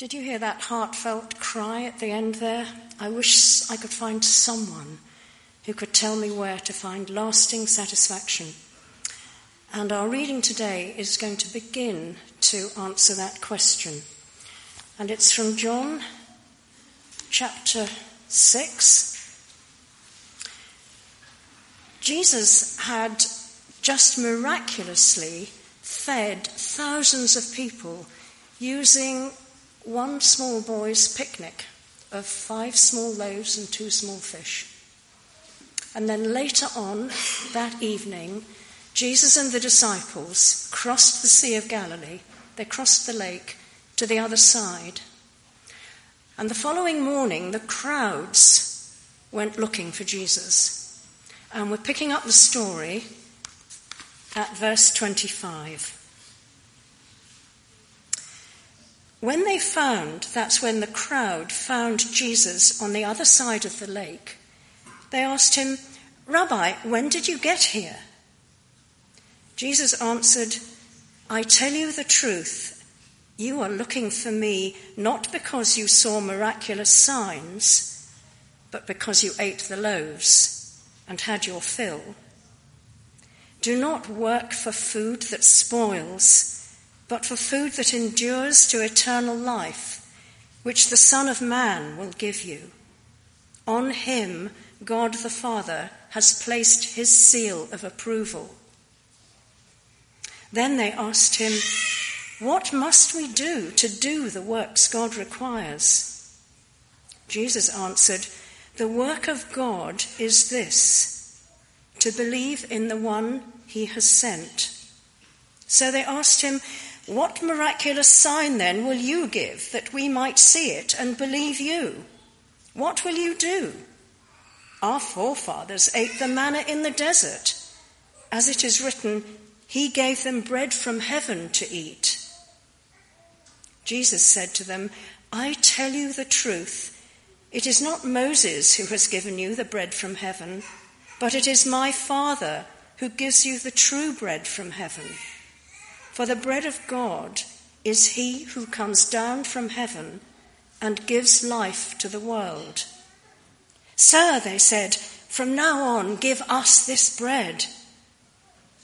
Did you hear that heartfelt cry at the end there? I wish I could find someone who could tell me where to find lasting satisfaction. And our reading today is going to begin to answer that question. And it's from John chapter 6. Jesus had just miraculously fed thousands of people using one small boy's picnic of five small loaves and two small fish. And then later on that evening, Jesus and the disciples crossed the Sea of Galilee. They crossed the lake to the other side. And the following morning, the crowds went looking for Jesus. And we're picking up the story at verse 25. When they found, that's when the crowd found Jesus on the other side of the lake, they asked him, Rabbi, when did you get here? Jesus answered, I tell you the truth. You are looking for me not because you saw miraculous signs, but because you ate the loaves and had your fill. Do not work for food that spoils but for food that endures to eternal life, which the Son of Man will give you. On him, God the Father has placed his seal of approval. Then they asked him, What must we do to do the works God requires? Jesus answered, The work of God is this to believe in the one he has sent. So they asked him, what miraculous sign then will you give that we might see it and believe you? What will you do? Our forefathers ate the manna in the desert. As it is written, He gave them bread from heaven to eat. Jesus said to them, I tell you the truth. It is not Moses who has given you the bread from heaven, but it is my Father who gives you the true bread from heaven. For the bread of God is he who comes down from heaven and gives life to the world. Sir, they said, from now on give us this bread.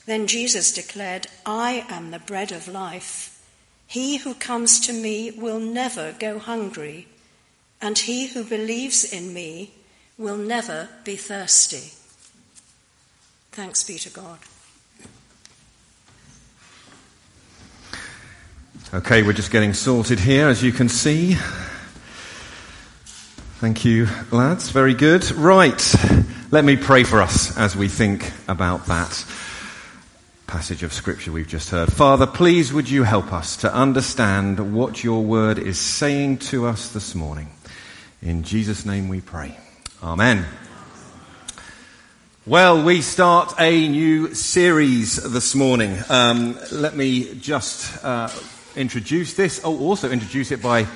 Then Jesus declared, I am the bread of life. He who comes to me will never go hungry, and he who believes in me will never be thirsty. Thanks be to God. Okay, we're just getting sorted here, as you can see. Thank you, lads. Very good. Right. Let me pray for us as we think about that passage of scripture we've just heard. Father, please would you help us to understand what your word is saying to us this morning. In Jesus' name we pray. Amen. Well, we start a new series this morning. Um, let me just uh, introduce this. Oh, also introduce it by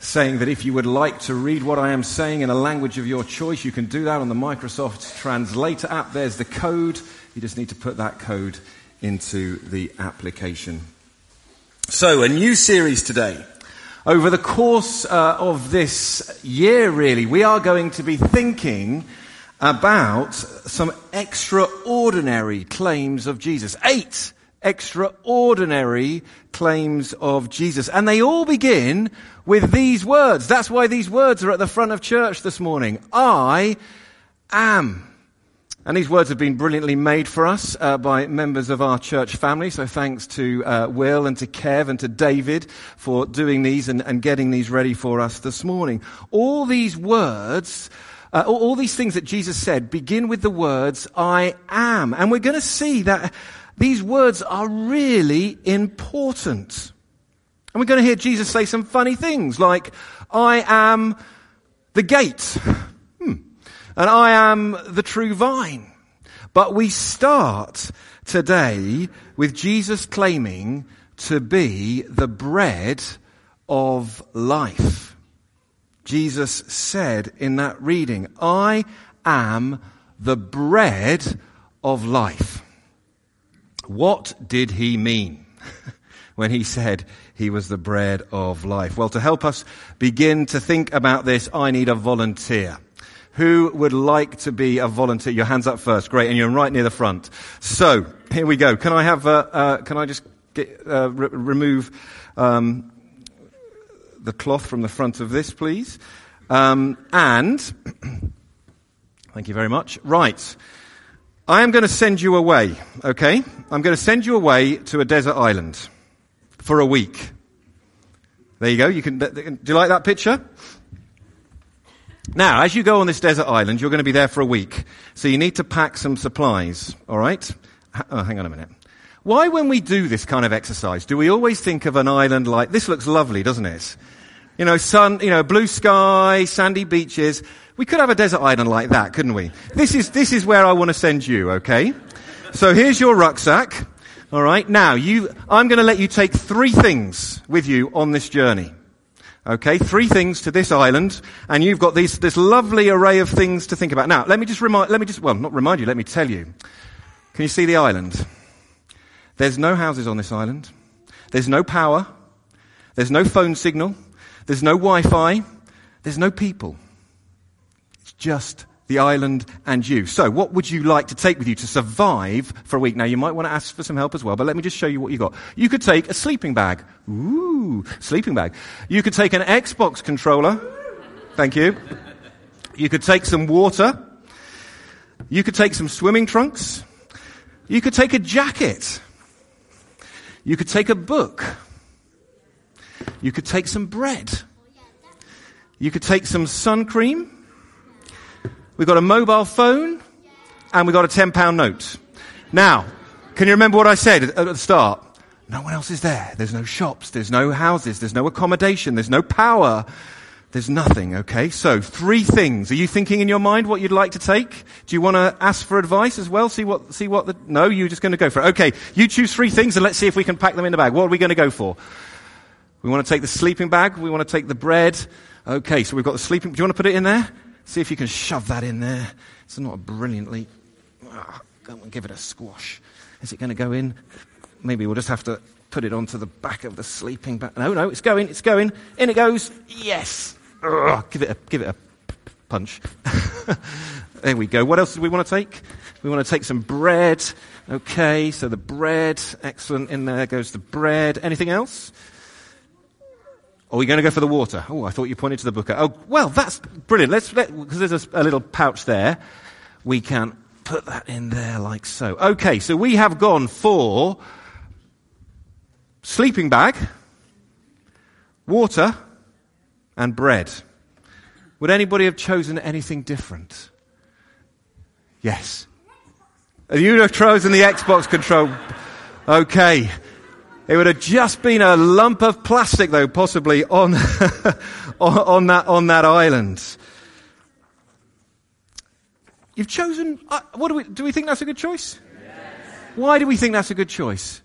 saying that if you would like to read what I am saying in a language of your choice, you can do that on the Microsoft Translator app. There's the code. You just need to put that code into the application. So, a new series today. Over the course uh, of this year, really, we are going to be thinking about some extraordinary claims of Jesus. Eight extraordinary claims of Jesus. And they all begin with these words. That's why these words are at the front of church this morning. I am. And these words have been brilliantly made for us uh, by members of our church family. So thanks to uh, Will and to Kev and to David for doing these and, and getting these ready for us this morning. All these words uh, all, all, these things that Jesus said begin with the words, I am. And we're going to see that these words are really important. And we're going to hear Jesus say some funny things like, I am the gate. Hmm. And I am the true vine. But we start today with Jesus claiming to be the bread of life. Jesus said in that reading, I am the bread of life. What did he mean? when he said he was the bread of life. Well, to help us begin to think about this, I need a volunteer. Who would like to be a volunteer? Your hands up first. Great. And you're right near the front. So, here we go. Can I have, uh, uh, can I just get, uh, re- remove, um, the cloth from the front of this, please? Um, and, thank you very much. Right. I am going to send you away, okay? I'm going to send you away to a desert island for a week. There you go. You can, do you like that picture? Now, as you go on this desert island, you're going to be there for a week. So you need to pack some supplies, alright? Oh, hang on a minute. Why, when we do this kind of exercise, do we always think of an island like, this looks lovely, doesn't it? You know, sun, you know, blue sky, sandy beaches. We could have a desert island like that, couldn't we? This is, this is where I want to send you, okay? So here's your rucksack. Alright, now you, I'm going to let you take three things with you on this journey. Okay, three things to this island, and you've got these, this lovely array of things to think about. Now, let me just remind, let me just, well, not remind you, let me tell you. Can you see the island? There's no houses on this island. There's no power. There's no phone signal. There's no Wi-Fi. There's no people. Just the island and you. So, what would you like to take with you to survive for a week? Now, you might want to ask for some help as well, but let me just show you what you got. You could take a sleeping bag. Ooh, sleeping bag. You could take an Xbox controller. Thank you. You could take some water. You could take some swimming trunks. You could take a jacket. You could take a book. You could take some bread. You could take some sun cream. We've got a mobile phone and we've got a £10 note. Now, can you remember what I said at the start? No one else is there. There's no shops. There's no houses. There's no accommodation. There's no power. There's nothing, okay? So, three things. Are you thinking in your mind what you'd like to take? Do you want to ask for advice as well? See what, see what the, no, you're just going to go for it. Okay, you choose three things and let's see if we can pack them in the bag. What are we going to go for? We want to take the sleeping bag. We want to take the bread. Okay, so we've got the sleeping, do you want to put it in there? See if you can shove that in there. It's not brilliantly. Oh, go and give it a squash. Is it going to go in? Maybe we'll just have to put it onto the back of the sleeping bag. No, no, it's going. It's going. In it goes. Yes. Give it a give it a punch. there we go. What else do we want to take? We want to take some bread. Okay, so the bread, excellent. In there goes the bread. Anything else? Are we going to go for the water? Oh, I thought you pointed to the book. Oh, well, that's brilliant. Let's, let, because there's a, a little pouch there. We can put that in there like so. Okay, so we have gone for sleeping bag, water, and bread. Would anybody have chosen anything different? Yes. You'd have chosen the Xbox control. Okay. It would have just been a lump of plastic, though, possibly on, on, that, on that island. You've chosen. Uh, what do we, do we think that's a good choice? Yes. Why do we think that's a good choice?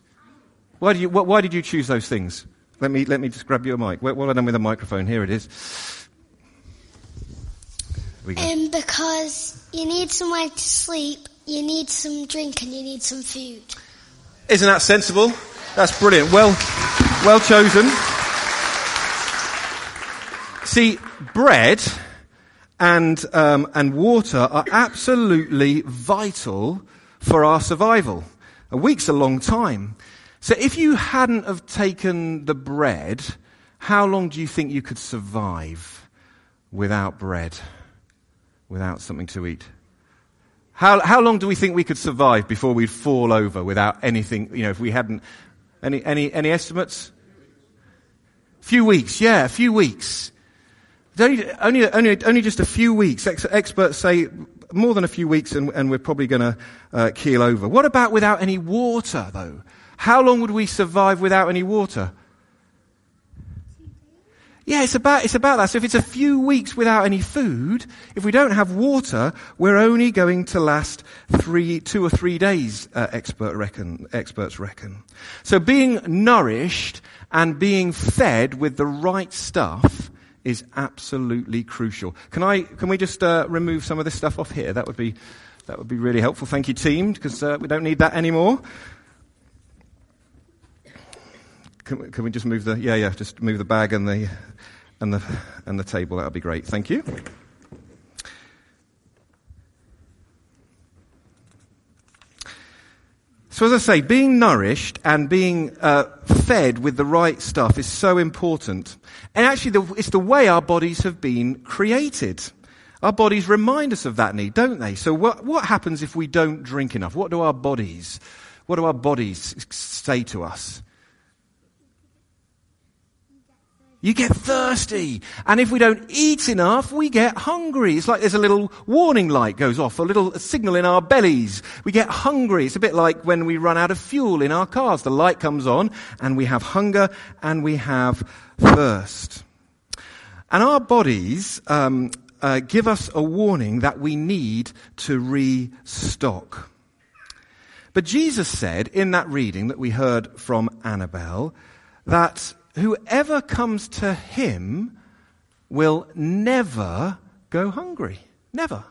Why, do you, wh- why did you choose those things? Let me, let me just grab your mic. What have I done with the microphone? Here it is. Um, because you need somewhere to sleep, you need some drink, and you need some food. Isn't that sensible? That's brilliant. Well, well chosen. See, bread and, um, and water are absolutely vital for our survival. A week's a long time. So if you hadn't have taken the bread, how long do you think you could survive without bread, without something to eat? How, how long do we think we could survive before we'd fall over without anything, you know, if we hadn't any, any, any estimates? A few weeks, yeah, a few weeks. Only, only, only, only just a few weeks. Ex- experts say more than a few weeks and, and we're probably going to uh, keel over. What about without any water, though? How long would we survive without any water? Yeah, it's about, it's about that. So if it's a few weeks without any food, if we don't have water, we're only going to last three, two or three days, uh, expert reckon, experts reckon. So being nourished and being fed with the right stuff is absolutely crucial. Can I, can we just, uh, remove some of this stuff off here? That would be, that would be really helpful. Thank you team, because, uh, we don't need that anymore. Can, can we just move the, yeah, yeah, just move the bag and the, and the, and the table. That would be great. Thank you. So, as I say, being nourished and being uh, fed with the right stuff is so important. And actually, the, it's the way our bodies have been created. Our bodies remind us of that need, don't they? So, what, what happens if we don't drink enough? What do our bodies, what do our bodies say to us? You get thirsty. And if we don't eat enough, we get hungry. It's like there's a little warning light goes off, a little signal in our bellies. We get hungry. It's a bit like when we run out of fuel in our cars. The light comes on and we have hunger and we have thirst. And our bodies um, uh, give us a warning that we need to restock. But Jesus said in that reading that we heard from Annabelle that whoever comes to him will never go hungry. Never.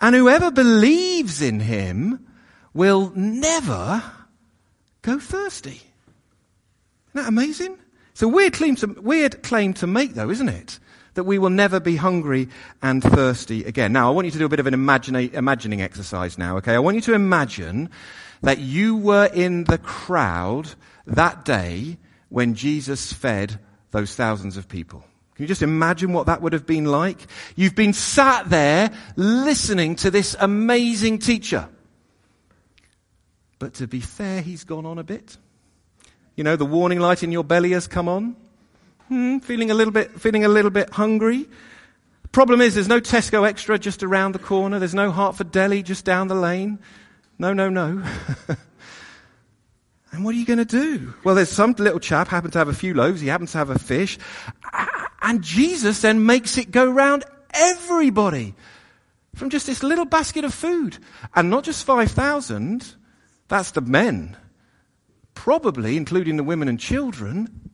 And whoever believes in him will never go thirsty. Isn't that amazing? It's a weird claim to, weird claim to make, though, isn't it? That we will never be hungry and thirsty again. Now, I want you to do a bit of an imagina- imagining exercise now, okay? I want you to imagine that you were in the crowd that day when Jesus fed those thousands of people. Can you just imagine what that would have been like? You've been sat there listening to this amazing teacher. But to be fair, he's gone on a bit. You know, the warning light in your belly has come on. Hmm, feeling a little bit, feeling a little bit hungry. Problem is, there's no Tesco Extra just around the corner. There's no Hertford Deli just down the lane. No, no, no. And what are you going to do? Well, there's some little chap happened to have a few loaves. He happens to have a fish. And Jesus then makes it go round everybody from just this little basket of food. And not just 5,000. That's the men. Probably, including the women and children,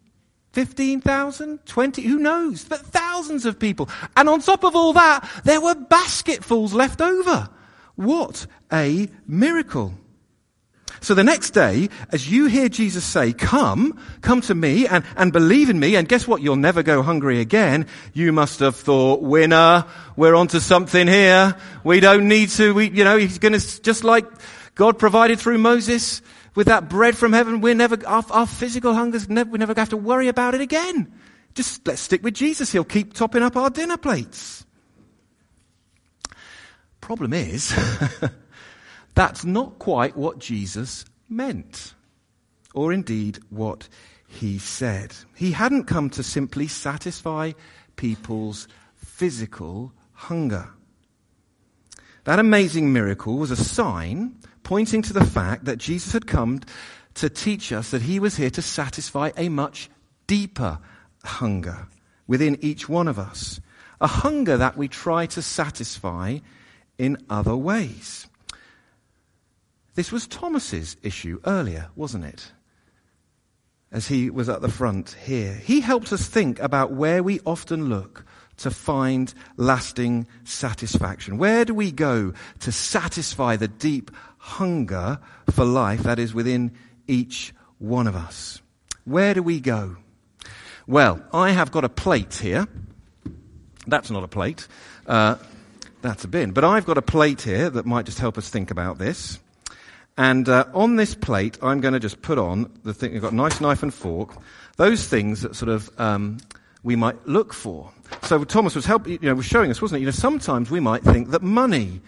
15,000, 20, who knows? But thousands of people. And on top of all that, there were basketfuls left over. What a miracle. So the next day, as you hear Jesus say, come, come to me and, and believe in me, and guess what? You'll never go hungry again. You must have thought, winner, we're onto something here. We don't need to, we, you know, he's gonna, just like God provided through Moses with that bread from heaven, we're never, our, our physical hunger's never, we never have to worry about it again. Just let's stick with Jesus. He'll keep topping up our dinner plates. Problem is, That's not quite what Jesus meant, or indeed what he said. He hadn't come to simply satisfy people's physical hunger. That amazing miracle was a sign pointing to the fact that Jesus had come to teach us that he was here to satisfy a much deeper hunger within each one of us. A hunger that we try to satisfy in other ways. This was Thomas's issue earlier, wasn't it? As he was at the front here. He helped us think about where we often look to find lasting satisfaction. Where do we go to satisfy the deep hunger for life that is within each one of us? Where do we go? Well, I have got a plate here. That's not a plate. Uh, that's a bin. But I've got a plate here that might just help us think about this. And uh, on this plate, I'm going to just put on the thing. I've got a nice knife and fork. Those things that sort of um, we might look for. So Thomas was help, you know, was showing us, wasn't it? You know, sometimes we might think that money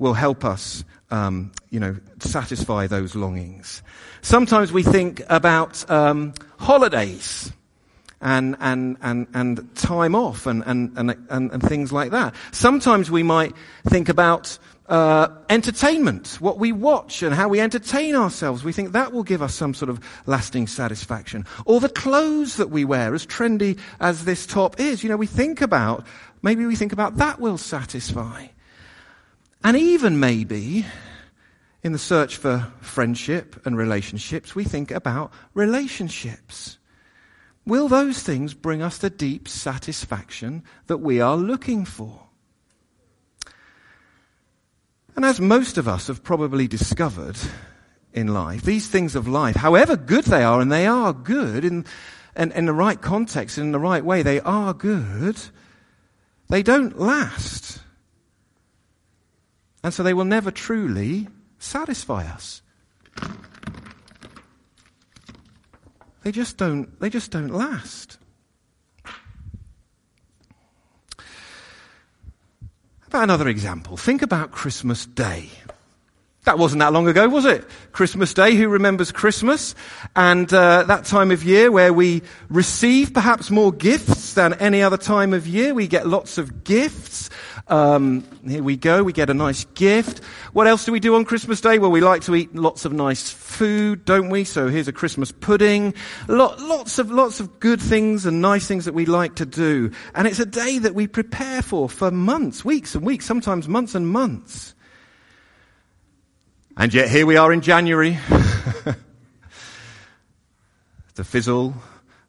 will help us, um, you know, satisfy those longings. Sometimes we think about um, holidays and, and, and, and time off and, and, and, and, things like that. Sometimes we might think about uh, entertainment, what we watch and how we entertain ourselves. We think that will give us some sort of lasting satisfaction. Or the clothes that we wear, as trendy as this top is. You know, we think about, maybe we think about that will satisfy. And even maybe, in the search for friendship and relationships, we think about relationships. Will those things bring us the deep satisfaction that we are looking for? And as most of us have probably discovered in life, these things of life, however good they are, and they are good in, in, in the right context, in the right way, they are good, they don't last. And so they will never truly satisfy us. They just don't, they just don't last. About another example. Think about Christmas Day. That wasn't that long ago, was it? Christmas Day. Who remembers Christmas? And uh, that time of year where we receive perhaps more gifts than any other time of year. We get lots of gifts. Um, here we go. We get a nice gift. What else do we do on Christmas Day? Well, we like to eat lots of nice food, don't we? So here's a Christmas pudding. Lot, lots of lots of good things and nice things that we like to do. And it's a day that we prepare for for months, weeks and weeks, sometimes months and months. And yet here we are in January. the fizzle,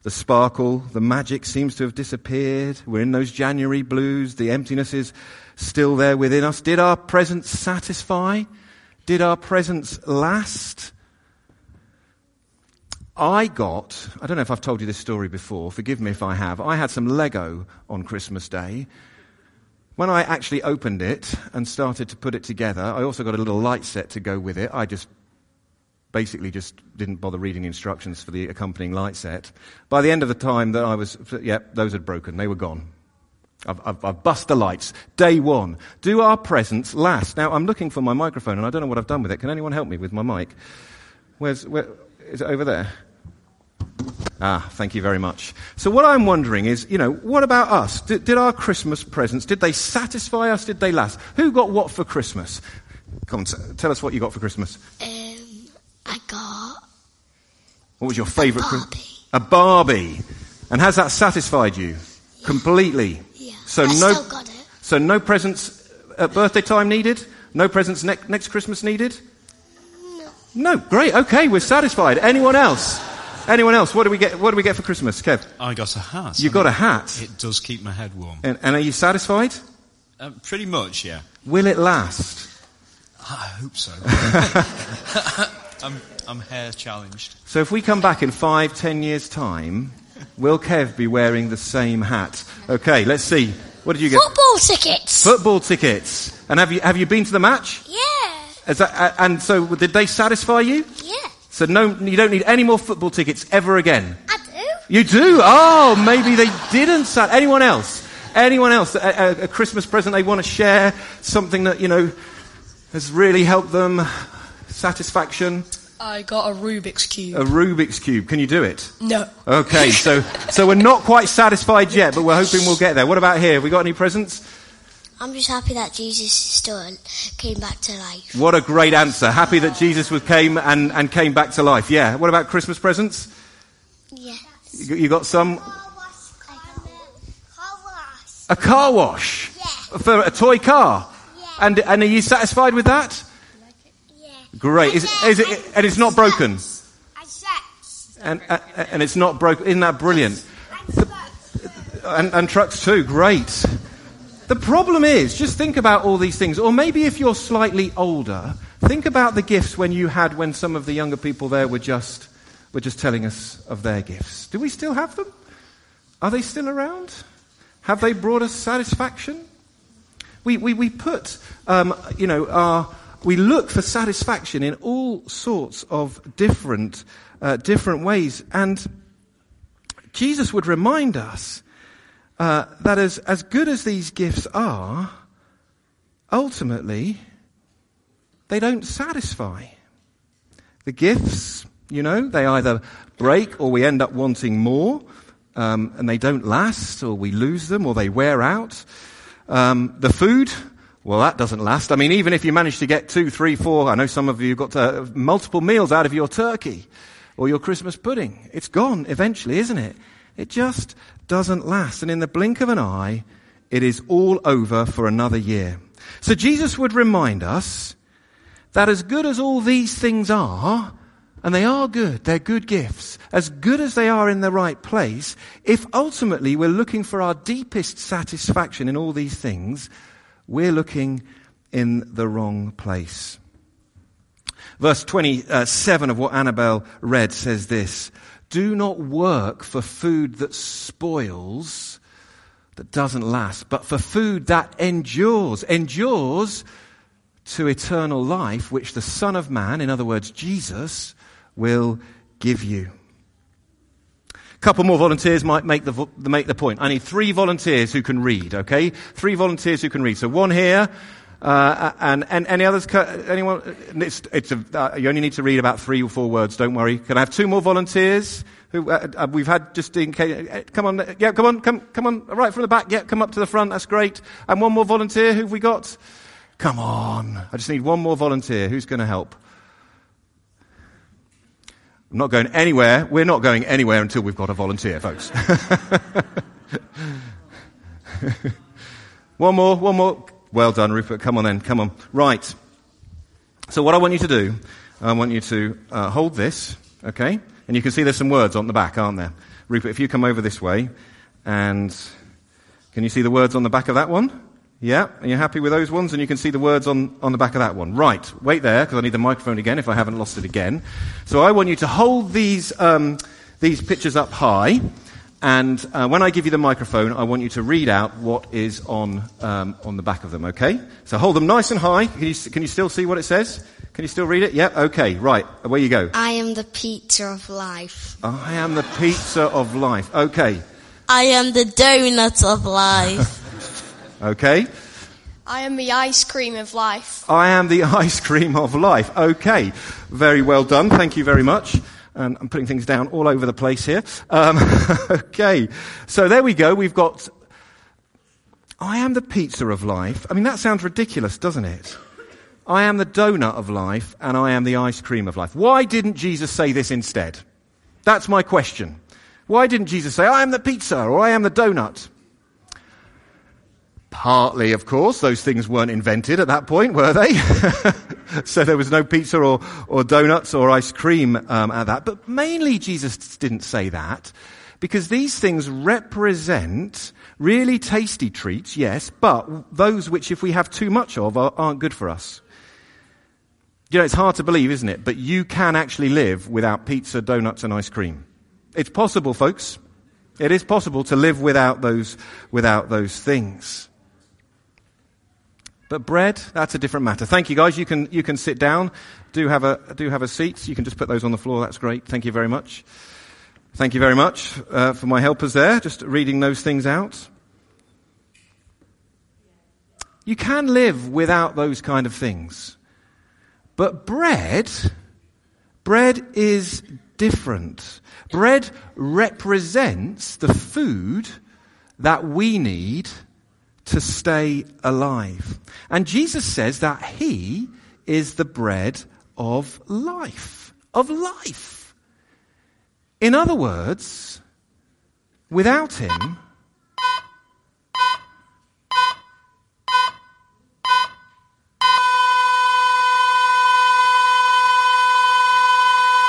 the sparkle, the magic seems to have disappeared. We're in those January blues. The emptiness is still there within us. Did our presents satisfy? Did our presents last? I got, I don't know if I've told you this story before, forgive me if I have. I had some Lego on Christmas Day when I actually opened it and started to put it together, I also got a little light set to go with it. I just basically just didn't bother reading the instructions for the accompanying light set. By the end of the time that I was, yeah, those had broken. They were gone. I've, I've, I've bust the lights. Day one. Do our presents last? Now, I'm looking for my microphone and I don't know what I've done with it. Can anyone help me with my mic? Where's, where, is it over there? Ah, thank you very much. So what I'm wondering is, you know, what about us? Did, did, our Christmas presents, did they satisfy us? Did they last? Who got what for Christmas? Come on, t- tell us what you got for Christmas. Um, I got. What was your favourite? A Barbie. a Barbie. And has that satisfied you? Yeah. Completely? Yeah. So I no, still got it. So no presents at birthday time needed? No presents ne- next Christmas needed? No. No, great, okay, we're satisfied. Anyone else? Anyone else? What do we get? What do we get for Christmas, Kev? I got a hat. You got a hat. It does keep my head warm. And, and are you satisfied? Um, pretty much, yeah. Will it last? I hope so. I'm, I'm hair challenged. So if we come back in five, ten years' time, will Kev be wearing the same hat? Okay, let's see. What did you get? Football tickets. Football tickets. And have you have you been to the match? Yeah. That, uh, and so did they satisfy you? Yeah. So no, you don't need any more football tickets ever again. I do. You do? Oh, maybe they didn't. Sat- Anyone else? Anyone else? A, a, uh, uh, a Christmas present they want to share? Something that, you know, has really helped them? Satisfaction? I got a Rubik's Cube. A Rubik's Cube. Can you do it? no. Okay, so, so we're not quite satisfied yet, but we're hoping we'll get there. What about here? Have We got any presents? I'm just happy that Jesus still came back to life. What a great answer. Happy that Jesus was, came and, and came back to life. Yeah. What about Christmas presents? Yeah. You got, you got some? Car wash. A car wash? Yeah. For a toy car? Yeah. And, and are you satisfied with that? Yeah. Great. Is, is it, and it's not broken? And, and, and it's not broken. Isn't that brilliant? I And, and trucks too. Great. The problem is, just think about all these things. Or maybe if you're slightly older, think about the gifts when you had when some of the younger people there were just, were just telling us of their gifts. Do we still have them? Are they still around? Have they brought us satisfaction? We, we, we put, um, you know, our, we look for satisfaction in all sorts of different, uh, different ways. And Jesus would remind us uh, that as, as good as these gifts are, ultimately, they don't satisfy. The gifts, you know, they either break or we end up wanting more, um, and they don't last, or we lose them, or they wear out. Um, the food, well, that doesn't last. I mean, even if you manage to get two, three, four, I know some of you got to, multiple meals out of your turkey or your Christmas pudding, it's gone eventually, isn't it? It just doesn't last. And in the blink of an eye, it is all over for another year. So Jesus would remind us that as good as all these things are, and they are good, they're good gifts, as good as they are in the right place, if ultimately we're looking for our deepest satisfaction in all these things, we're looking in the wrong place. Verse 27 of what Annabelle read says this Do not work for food that spoils, that doesn't last, but for food that endures, endures to eternal life, which the Son of Man, in other words, Jesus, will give you. A couple more volunteers might make the, make the point. I need three volunteers who can read, okay? Three volunteers who can read. So one here, uh, and, and any others? Anyone? It's, it's a, uh, you only need to read about three or four words. Don't worry. Can I have two more volunteers? Who uh, uh we've had just in case? Uh, come on, yeah, come on, come, come on, right from the back. Yeah, come up to the front. That's great. And one more volunteer. Who've we got? Come on. I just need one more volunteer. Who's going to help? I'm not going anywhere. We're not going anywhere until we've got a volunteer, folks. one more, one more. Well done, Rupert. Come on then. Come on. Right. So, what I want you to do, I want you to uh, hold this, okay? And you can see there's some words on the back, aren't there? Rupert, if you come over this way, and can you see the words on the back of that one? Yeah? Are you're happy with those ones? And you can see the words on, on the back of that one. Right. Wait there, because I need the microphone again if I haven't lost it again. So I want you to hold these, um, these pictures up high. And uh, when I give you the microphone, I want you to read out what is on, um, on the back of them, okay? So hold them nice and high. Can you, can you still see what it says? Can you still read it? Yep, okay, right. Away you go. I am the pizza of life. I am the pizza of life. Okay. I am the donut of life. okay. I am the ice cream of life. I am the ice cream of life. Okay. Very well done. Thank you very much. And I'm putting things down all over the place here. Um, okay. So there we go. We've got, I am the pizza of life. I mean, that sounds ridiculous, doesn't it? I am the donut of life and I am the ice cream of life. Why didn't Jesus say this instead? That's my question. Why didn't Jesus say, I am the pizza or I am the donut? Partly, of course, those things weren't invented at that point, were they? so there was no pizza or, or donuts or ice cream um, at that. But mainly Jesus didn't say that because these things represent really tasty treats, yes, but those which, if we have too much of, are, aren't good for us. You know, it's hard to believe, isn't it? But you can actually live without pizza, donuts, and ice cream. It's possible, folks. It is possible to live without those, without those things. But bread, that's a different matter. Thank you, guys. You can, you can sit down. Do have, a, do have a seat. You can just put those on the floor. That's great. Thank you very much. Thank you very much uh, for my helpers there, just reading those things out. You can live without those kind of things. But bread, bread is different. Bread represents the food that we need to stay alive. And Jesus says that He is the bread of life. Of life. In other words, without Him,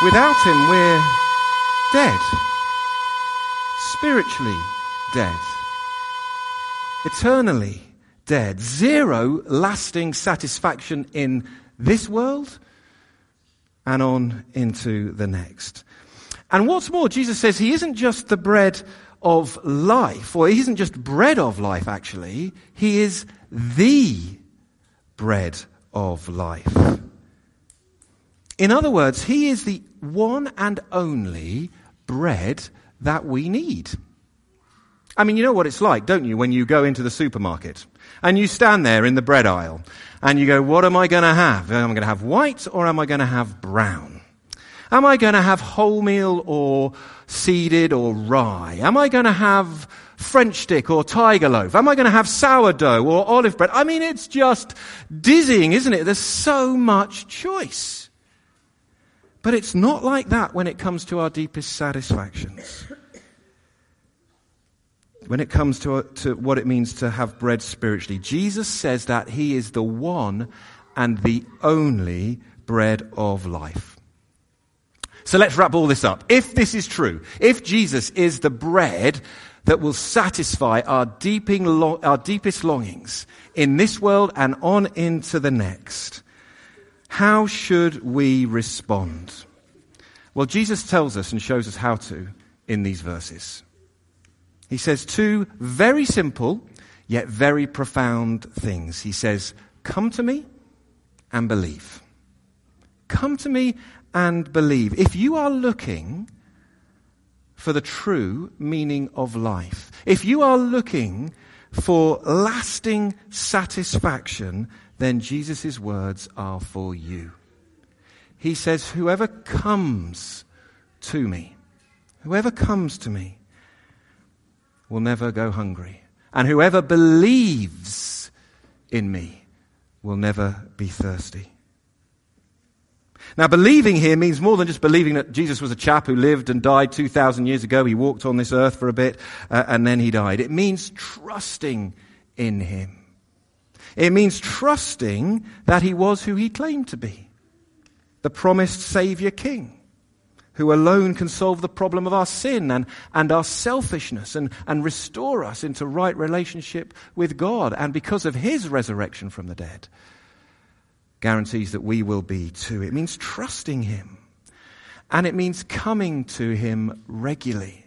without Him, we're dead. Spiritually dead eternally dead. Zero lasting satisfaction in this world and on into the next. And what's more, Jesus says he isn't just the bread of life, or he isn't just bread of life, actually. He is the bread of life. In other words, he is the one and only bread that we need. I mean, you know what it's like, don't you, when you go into the supermarket and you stand there in the bread aisle and you go, what am I going to have? Am I going to have white or am I going to have brown? Am I going to have wholemeal or seeded or rye? Am I going to have French stick or tiger loaf? Am I going to have sourdough or olive bread? I mean, it's just dizzying, isn't it? There's so much choice. But it's not like that when it comes to our deepest satisfactions when it comes to, to what it means to have bread spiritually. Jesus says that he is the one and the only bread of life. So let's wrap all this up. If this is true, if Jesus is the bread that will satisfy our, deeping, our deepest longings in this world and on into the next, How should we respond? Well, Jesus tells us and shows us how to in these verses. He says two very simple yet very profound things. He says, Come to me and believe. Come to me and believe. If you are looking for the true meaning of life, if you are looking for lasting satisfaction, then Jesus' words are for you. He says, Whoever comes to me, whoever comes to me will never go hungry. And whoever believes in me will never be thirsty. Now, believing here means more than just believing that Jesus was a chap who lived and died 2,000 years ago. He walked on this earth for a bit uh, and then he died. It means trusting in him. It means trusting that he was who he claimed to be the promised Savior King who alone can solve the problem of our sin and, and our selfishness and, and restore us into right relationship with God. And because of his resurrection from the dead, guarantees that we will be too. It means trusting him. And it means coming to him regularly.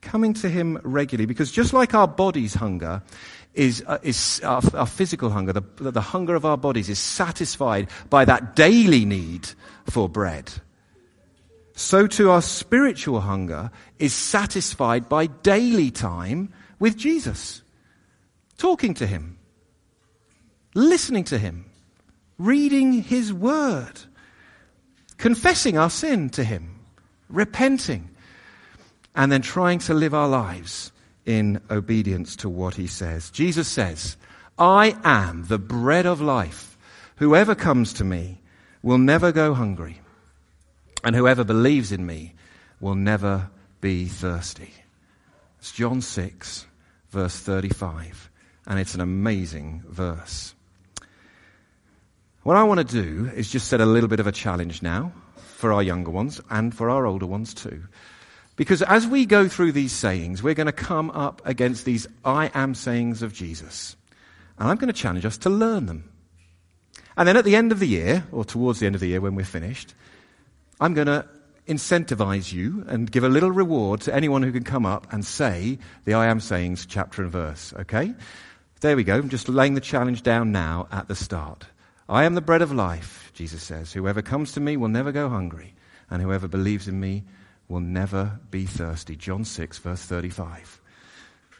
Coming to him regularly. Because just like our body's hunger is, uh, is our, our, physical hunger, the, the hunger of our bodies is satisfied by that daily need for bread so too our spiritual hunger is satisfied by daily time with Jesus. Talking to Him, listening to Him, reading His Word, confessing our sin to Him, repenting, and then trying to live our lives in obedience to what He says. Jesus says, I am the bread of life. Whoever comes to me will never go hungry and whoever believes in me will never be thirsty. It's John 6, verse 35. And it's an amazing verse. What I want to do is just set a little bit of a challenge now for our younger ones and for our older ones too. Because as we go through these sayings, we're going to come up against these I am sayings of Jesus. And I'm going to challenge us to learn them. And then at the end of the year, or towards the end of the year when we're finished, I'm going to incentivize you and give a little reward to anyone who can come up and say the I am sayings chapter and verse, okay? There we go. I'm just laying the challenge down now at the start. I am the bread of life, Jesus says. Whoever comes to me will never go hungry, and whoever believes in me will never be thirsty. John 6, verse 35.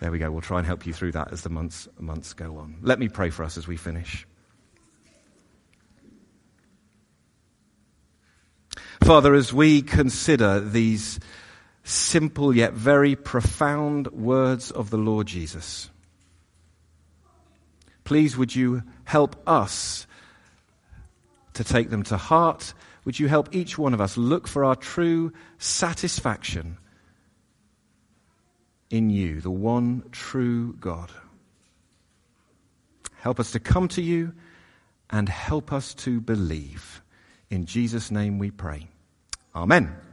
There we go. We'll try and help you through that as the months, months go on. Let me pray for us as we finish. Father, as we consider these simple yet very profound words of the Lord Jesus, please would you help us to take them to heart? Would you help each one of us look for our true satisfaction in you, the one true God? Help us to come to you and help us to believe. In Jesus' name we pray. Amen.